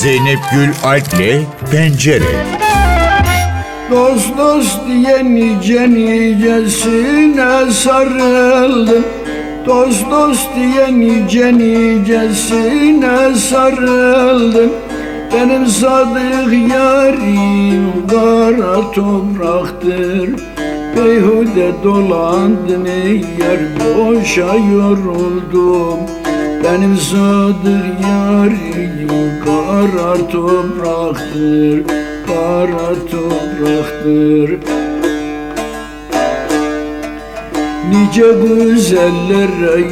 Zeynep Gül Alp'le Pencere. Dost dost diye nice nicesine sarıldım Dost dost diye nice nicesine sarıldım Benim sadık yarim kara topraktır. Beyhude dolandım yer boşa yoruldum Benim sadık yarim kara topraktır Kara topraktır. Nice güzellere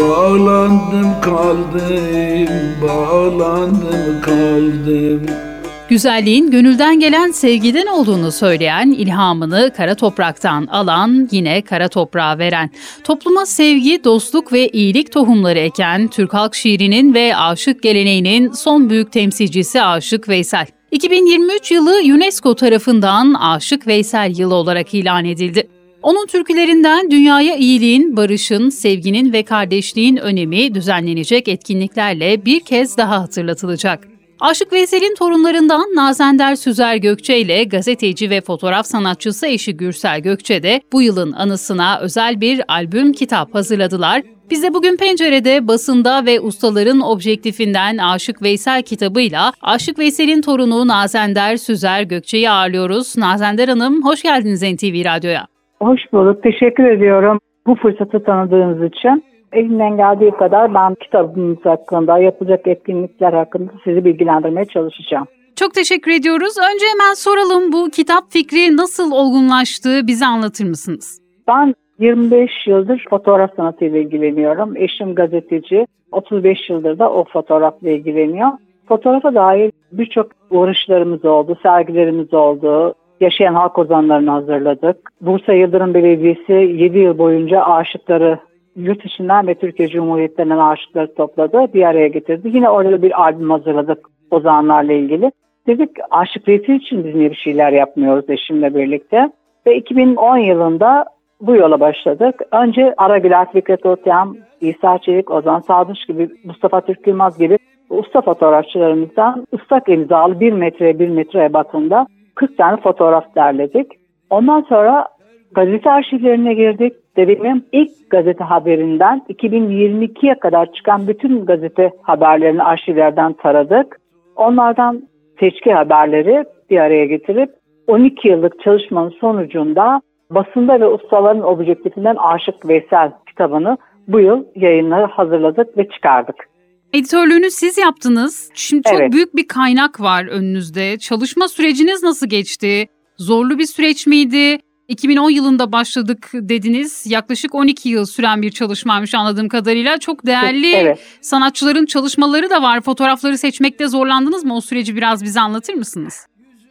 bağlandım kaldım Bağlandım kaldım Güzelliğin gönülden gelen sevgiden olduğunu söyleyen, ilhamını kara topraktan alan, yine kara toprağa veren, topluma sevgi, dostluk ve iyilik tohumları eken Türk halk şiirinin ve aşık geleneğinin son büyük temsilcisi Aşık Veysel. 2023 yılı UNESCO tarafından Aşık Veysel yılı olarak ilan edildi. Onun türkülerinden dünyaya iyiliğin, barışın, sevginin ve kardeşliğin önemi düzenlenecek etkinliklerle bir kez daha hatırlatılacak. Aşık Veysel'in torunlarından Nazender Süzer Gökçe ile gazeteci ve fotoğraf sanatçısı eşi Gürsel Gökçe de bu yılın anısına özel bir albüm kitap hazırladılar. Biz de bugün pencerede basında ve ustaların objektifinden Aşık Veysel kitabıyla Aşık Veysel'in torunu Nazender Süzer Gökçe'yi ağırlıyoruz. Nazender Hanım hoş geldiniz NTV Radyo'ya. Hoş bulduk. Teşekkür ediyorum bu fırsatı tanıdığınız için. Elimden geldiği kadar ben kitabımız hakkında, yapılacak etkinlikler hakkında sizi bilgilendirmeye çalışacağım. Çok teşekkür ediyoruz. Önce hemen soralım bu kitap fikri nasıl olgunlaştı bize anlatır mısınız? Ben 25 yıldır fotoğraf sanatıyla ilgileniyorum. Eşim gazeteci. 35 yıldır da o fotoğrafla ilgileniyor. Fotoğrafa dair birçok uğraşlarımız oldu, sergilerimiz oldu. Yaşayan halk ozanlarını hazırladık. Bursa Yıldırım Belediyesi 7 yıl boyunca aşıkları yurt içinden ve Türkiye Cumhuriyetlerinden aşıkları topladı, bir araya getirdi. Yine orada bir albüm hazırladık ozanlarla ilgili. Dedik aşık resim için biz niye bir şeyler yapmıyoruz eşimle birlikte. Ve 2010 yılında bu yola başladık. Önce Aragüler, Fikret Otyam, İsa Çelik, Ozan Sadıç gibi, Mustafa Türk Yılmaz gibi usta fotoğrafçılarımızdan ıslak imzalı 1 metre 1 metre batında 40 tane fotoğraf derledik. Ondan sonra gazete arşivlerine girdik. Dedemin ilk gazete haberinden 2022'ye kadar çıkan bütün gazete haberlerini arşivlerden taradık. Onlardan seçki haberleri bir araya getirip 12 yıllık çalışmanın sonucunda basında ve ustaların objektifinden Aşık Veysel kitabını bu yıl yayınları hazırladık ve çıkardık. Editörlüğünü siz yaptınız. Şimdi çok evet. büyük bir kaynak var önünüzde. Çalışma süreciniz nasıl geçti? Zorlu bir süreç miydi? 2010 yılında başladık dediniz. Yaklaşık 12 yıl süren bir çalışmaymış anladığım kadarıyla. Çok değerli evet. sanatçıların çalışmaları da var. Fotoğrafları seçmekte zorlandınız mı? O süreci biraz bize anlatır mısınız?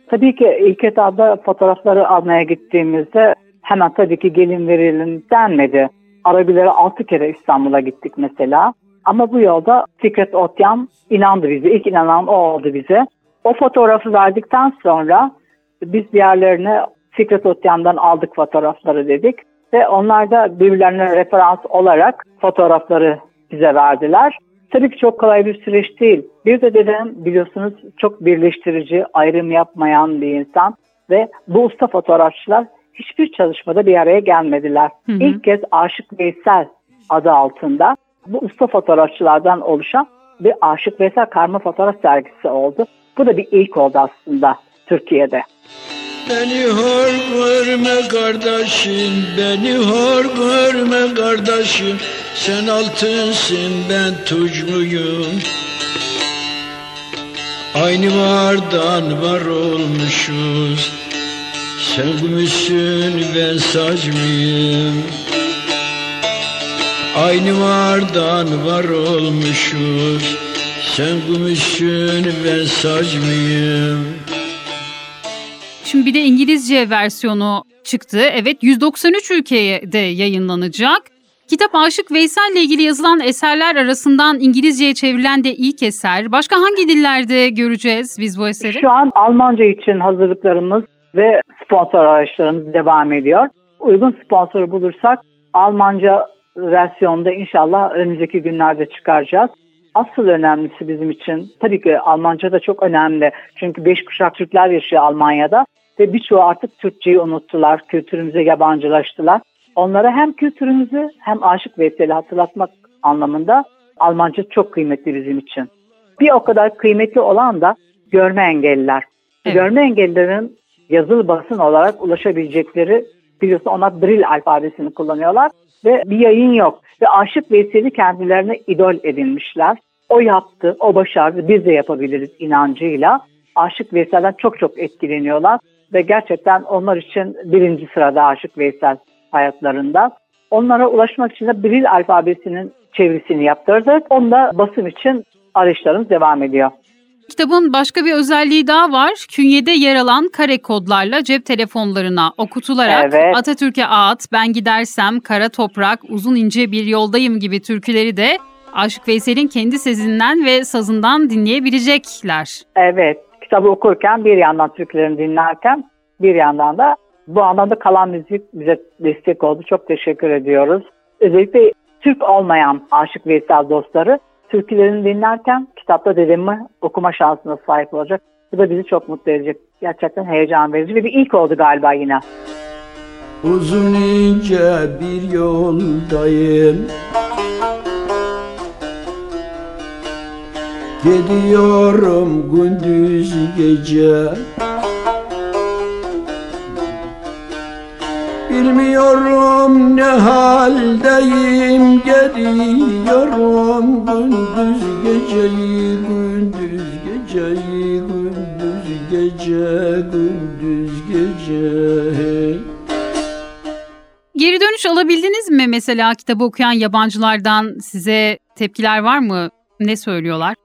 Tabii ki ilk etapta fotoğrafları almaya gittiğimizde hemen tabii ki gelin verelim denmedi. Arabilere 6 kere İstanbul'a gittik mesela. Ama bu yolda Fikret Otyam inandı bize. İlk inanan o oldu bize. O fotoğrafı verdikten sonra biz diğerlerine Fikret Otyam'dan aldık fotoğrafları dedik. Ve onlar da birbirlerine referans olarak fotoğrafları bize verdiler. Tabii ki çok kolay bir süreç değil. Bir de dedem biliyorsunuz çok birleştirici, ayrım yapmayan bir insan. Ve bu usta fotoğrafçılar hiçbir çalışmada bir araya gelmediler. Hı hı. İlk kez Aşık Veysel adı altında bu usta fotoğrafçılardan oluşan bir Aşık Veysel karma fotoğraf sergisi oldu. Bu da bir ilk oldu aslında Türkiye'de. Beni hor görme kardeşim, beni hor görme kardeşim. Sen altınsın, ben tucluyum. Aynı vardan var olmuşuz. Sen gümüşsün, ben sacmıyım. Aynı vardan var olmuşuz. Sen gümüşsün, ben sacmıyım. Şimdi bir de İngilizce versiyonu çıktı. Evet 193 ülkeye de yayınlanacak. Kitap Aşık Veysel ile ilgili yazılan eserler arasından İngilizceye çevrilen de ilk eser. Başka hangi dillerde göreceğiz biz bu eseri? Şu an Almanca için hazırlıklarımız ve sponsor araçlarımız devam ediyor. Uygun sponsoru bulursak Almanca versiyonda inşallah önümüzdeki günlerde çıkaracağız. Asıl önemlisi bizim için tabii ki Almanca da çok önemli. Çünkü beş kuşak Türkler yaşıyor Almanya'da ve birçoğu artık Türkçeyi unuttular, kültürümüze yabancılaştılar. Onlara hem kültürümüzü hem Aşık Veysel'i hatırlatmak anlamında Almanca çok kıymetli bizim için. Bir o kadar kıymetli olan da görme engelliler. Evet. Görme engellilerin yazılı basın olarak ulaşabilecekleri biliyorsun ona Brill alfabesini kullanıyorlar ve bir yayın yok. Ve Aşık Veysel'i kendilerine idol edinmişler. O yaptı, o başardı, biz de yapabiliriz inancıyla. Aşık Veysel'den çok çok etkileniyorlar ve gerçekten onlar için birinci sırada Aşık Veysel hayatlarında. Onlara ulaşmak için de Brill alfabesinin çevirisini yaptırdık. Onda basım için arayışlarımız devam ediyor. Kitabın başka bir özelliği daha var. Künyede yer alan kare kodlarla cep telefonlarına okutularak Evet. Atatürk'e ait, ben gidersem, kara toprak, uzun ince bir yoldayım gibi türküleri de Aşık Veysel'in kendi sesinden ve sazından dinleyebilecekler. Evet, kitabı okurken bir yandan türkülerini dinlerken bir yandan da bu anlamda kalan müzik bize destek oldu. Çok teşekkür ediyoruz. Özellikle Türk olmayan Aşık Veysel dostları türkülerini dinlerken kitapta dedemi okuma şansına sahip olacak. Bu da bizi çok mutlu edecek. Gerçekten heyecan verici ve bir ilk oldu galiba yine. Uzun ince bir yoldayım Gidiyorum gündüz gece Bilmiyorum ne haldeyim Gidiyorum gündüz geceyi Gündüz geceyi Gündüz gece Gündüz gece. Geri dönüş alabildiniz mi mesela kitabı okuyan yabancılardan size tepkiler var mı? Ne söylüyorlar?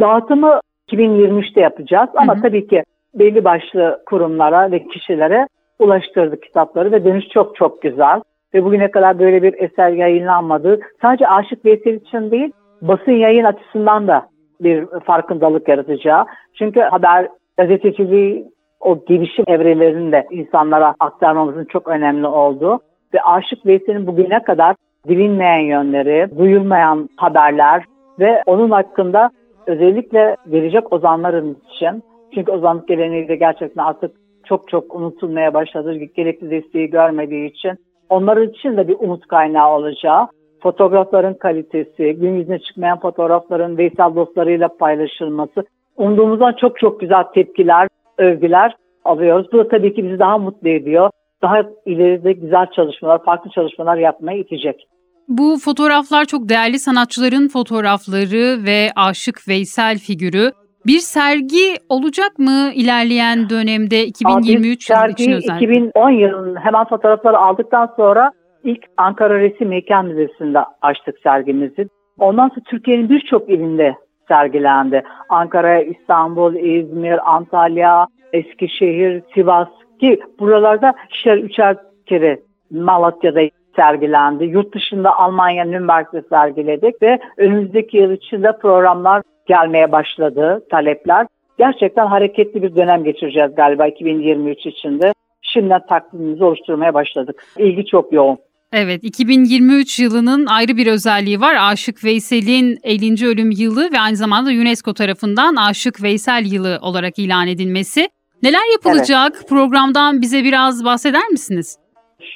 Dağıtımı 2023'te yapacağız ama Hı hı. tabii ki belli başlı kurumlara ve kişilere ulaştırdık kitapları ve dönüş çok çok güzel. Ve bugüne kadar böyle bir eser yayınlanmadı. Sadece Aşık Veysel için değil, basın yayın açısından da bir farkındalık yaratacağı. Çünkü haber gazeteciliği o gelişim evrelerinde insanlara aktarmamızın çok önemli olduğu ve Aşık Veysel'in bugüne kadar bilinmeyen yönleri, duyulmayan haberler ve onun hakkında özellikle gelecek ozanların için çünkü ozanlık geleneği de gerçekten artık çok çok unutulmaya başladı. Gerekli desteği görmediği için. Onlar için de bir umut kaynağı olacağı. Fotoğrafların kalitesi, gün yüzüne çıkmayan fotoğrafların Veysel dostlarıyla paylaşılması. Umduğumuzdan çok çok güzel tepkiler, övgüler alıyoruz. Bu da tabii ki bizi daha mutlu ediyor. Daha ileride güzel çalışmalar, farklı çalışmalar yapmaya itecek. Bu fotoğraflar çok değerli sanatçıların fotoğrafları ve Aşık Veysel figürü. Bir sergi olacak mı ilerleyen dönemde 2023 yılı için Sergiyi özel? 2010 yılının hemen fotoğrafları aldıktan sonra ilk Ankara Resim Heykel Müzesi'nde açtık sergimizi. Ondan sonra Türkiye'nin birçok ilinde sergilendi. Ankara, İstanbul, İzmir, Antalya, Eskişehir, Sivas ki buralarda ikişer üçer kere Malatya'da sergilendi. Yurt dışında Almanya, Nürnberg'de sergiledik ve önümüzdeki yıl içinde programlar gelmeye başladı, talepler. Gerçekten hareketli bir dönem geçireceğiz galiba 2023 içinde. Şimdiden takvimimizi oluşturmaya başladık. İlgi çok yoğun. Evet, 2023 yılının ayrı bir özelliği var. Aşık Veysel'in 50. ölüm yılı ve aynı zamanda UNESCO tarafından Aşık Veysel yılı olarak ilan edilmesi. Neler yapılacak? Programdan bize biraz bahseder misiniz?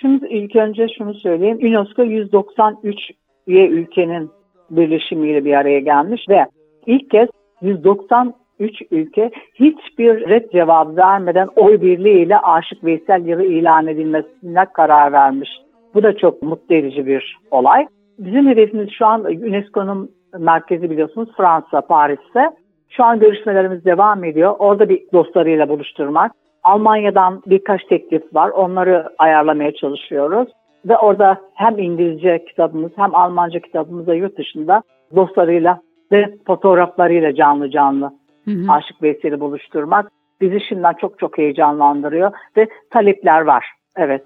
Şunu ilk önce şunu söyleyeyim. UNESCO 193 üye ülkenin birleşimiyle bir araya gelmiş ve ilk kez 193 ülke hiçbir red cevabı vermeden oy birliğiyle Aşık Veysel yılı ilan edilmesine karar vermiş. Bu da çok mutlu edici bir olay. Bizim hedefimiz şu an UNESCO'nun merkezi biliyorsunuz Fransa, Paris'te. Şu an görüşmelerimiz devam ediyor. Orada bir dostlarıyla buluşturmak. Almanya'dan birkaç teklif var. Onları ayarlamaya çalışıyoruz. Ve orada hem İngilizce kitabımız hem Almanca kitabımız da yurt dışında dostlarıyla ve fotoğraflarıyla canlı canlı Hı hı. Aşık Veysel'i buluşturmak bizi şimdiden çok çok heyecanlandırıyor ve talepler var. Evet.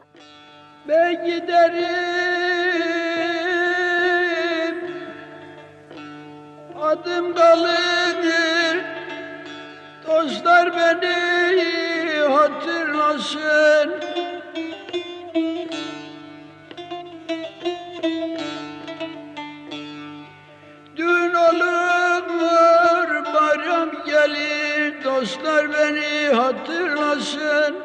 Ben giderim Adım kalır Dostlar beni hatırlasın Dün olur bayram gelir dostlar beni hatırlasın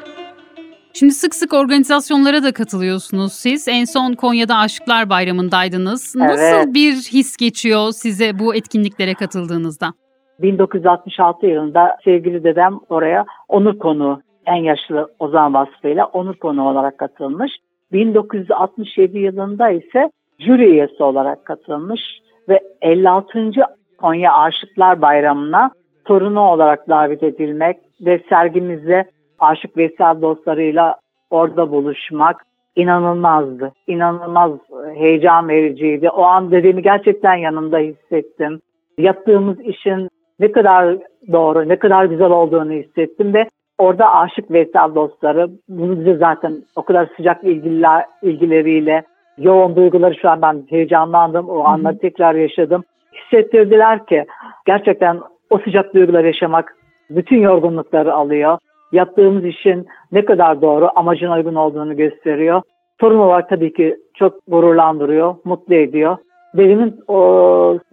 Şimdi sık sık organizasyonlara da katılıyorsunuz siz. En son Konya'da Aşıklar Bayramı'ndaydınız. Nasıl evet. bir his geçiyor size bu etkinliklere katıldığınızda? 1966 yılında sevgili dedem oraya onur konuğu en yaşlı Ozan vasfıyla onur konuğu olarak katılmış. 1967 yılında ise jüri üyesi olarak katılmış ve 56. Konya Aşıklar Bayramı'na torunu olarak davet edilmek ve sergimizde Aşık Veysel dostlarıyla orada buluşmak inanılmazdı. İnanılmaz heyecan vericiydi. O an dedemi gerçekten yanımda hissettim. Yaptığımız işin ne kadar doğru, ne kadar güzel olduğunu hissettim ve orada Aşık Veysel dostları bunu bize zaten o kadar sıcak ilgiler, ilgileriyle yoğun duyguları şu an ben heyecanlandım. O anları tekrar yaşadım. Hissettirdiler ki gerçekten o sıcak duyguları yaşamak bütün yorgunlukları alıyor. Yaptığımız işin ne kadar doğru, amacına uygun olduğunu gösteriyor. Sorun olarak tabii ki çok gururlandırıyor, mutlu ediyor. Dedemin o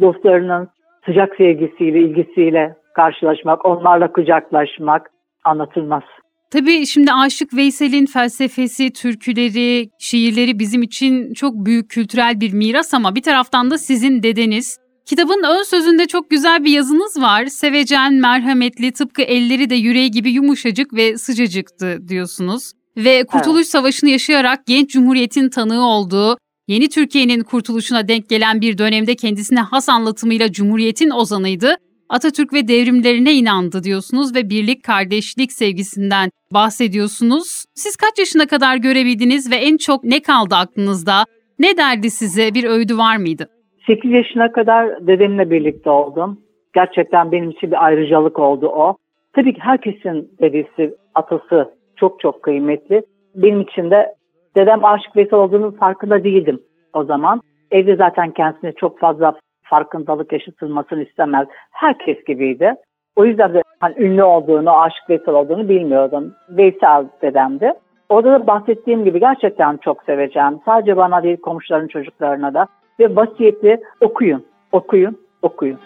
dostlarının sıcak sevgisiyle, ilgisiyle karşılaşmak, onlarla kucaklaşmak anlatılmaz. Tabii şimdi Aşık Veysel'in felsefesi, türküleri, şiirleri bizim için çok büyük kültürel bir miras ama bir taraftan da sizin dedeniz. Kitabın ön sözünde çok güzel bir yazınız var. Sevecen, merhametli, tıpkı elleri de yüreği gibi yumuşacık ve sıcacıktı diyorsunuz. Ve Kurtuluş Savaşı'nı yaşayarak genç cumhuriyetin tanığı olduğu, yeni Türkiye'nin kurtuluşuna denk gelen bir dönemde kendisine has anlatımıyla cumhuriyetin ozanıydı. Atatürk ve devrimlerine inandı diyorsunuz ve birlik kardeşlik sevgisinden bahsediyorsunuz. Siz kaç yaşına kadar görebildiniz ve en çok ne kaldı aklınızda? Ne derdi size? Bir öğüdü var mıydı? 8 yaşına kadar dedemle birlikte oldum. Gerçekten benim için bir ayrıcalık oldu o. Tabii ki herkesin dedesi, atası çok çok kıymetli. Benim için de dedem Aşık Veysel olduğunun farkında değildim o zaman. Evde zaten kendisine çok fazla farkındalık yaşatılmasını istemez. Herkes gibiydi. O yüzden de hani ünlü olduğunu, Aşık Veysel olduğunu bilmiyordum. Veysel dedemdi. Orada da bahsettiğim gibi gerçekten çok seveceğim. Sadece bana değil komşuların çocuklarına da. Ve vasiyeti okuyun, okuyun, okuyun.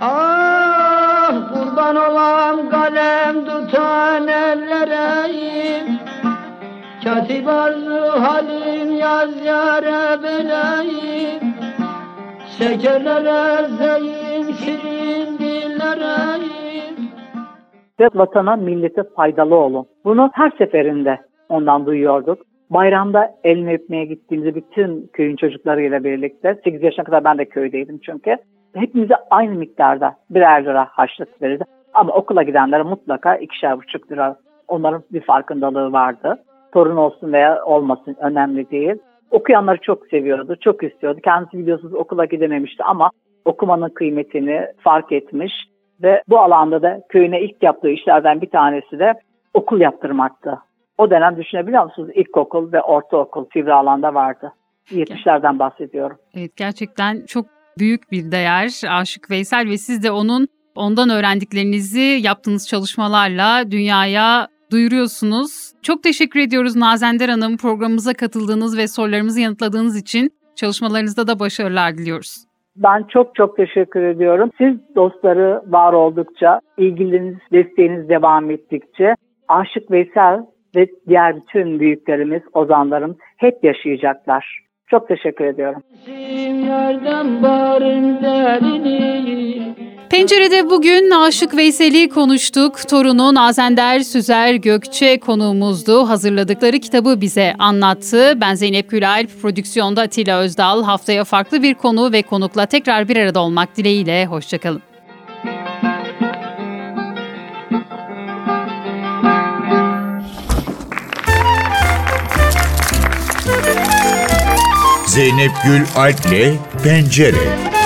Ah kurban olan kalem tutan ellere Katip arzu halim yaz yâre beleyim Şekerlere zeyin şirin dillere ve vatana, millete faydalı olun. Bunu her seferinde ondan duyuyorduk. Bayramda elini öpmeye gittiğimizde bütün köyün çocuklarıyla birlikte, 8 yaşına kadar ben de köydeydim çünkü. Hepimize aynı miktarda birer lira harçlık verirdi. Ama okula gidenlere mutlaka ikişer buçuk lira onların bir farkındalığı vardı. Torun olsun veya olmasın önemli değil. Okuyanları çok seviyordu, çok istiyordu. Kendisi biliyorsunuz okula gidememişti ama okumanın kıymetini fark etmiş ve bu alanda da köyüne ilk yaptığı işlerden bir tanesi de okul yaptırmaktı. O dönem düşünebiliyor musunuz? İlkokul ve ortaokul Sivri alanda vardı. 70'lerden bahsediyorum. Evet gerçekten çok büyük bir değer Aşık Veysel ve siz de onun ondan öğrendiklerinizi yaptığınız çalışmalarla dünyaya duyuruyorsunuz. Çok teşekkür ediyoruz Nazender Hanım programımıza katıldığınız ve sorularımızı yanıtladığınız için. Çalışmalarınızda da başarılar diliyoruz. Ben çok çok teşekkür ediyorum. Siz dostları var oldukça, ilgiliniz, desteğiniz devam ettikçe Aşık Veysel ve diğer bütün büyüklerimiz, ozanlarım hep yaşayacaklar. Çok teşekkür ediyorum. Yerden barın derini Pencerede bugün Aşık Veysel'i konuştuk. Torunu Nazender Süzer Gökçe konuğumuzdu. Hazırladıkları kitabı bize anlattı. Ben Zeynep Gülalp, prodüksiyonda Atilla Özdal. Haftaya farklı bir konu ve konukla tekrar bir arada olmak dileğiyle. Hoşçakalın. Zeynep Gül Alp'le Pencere.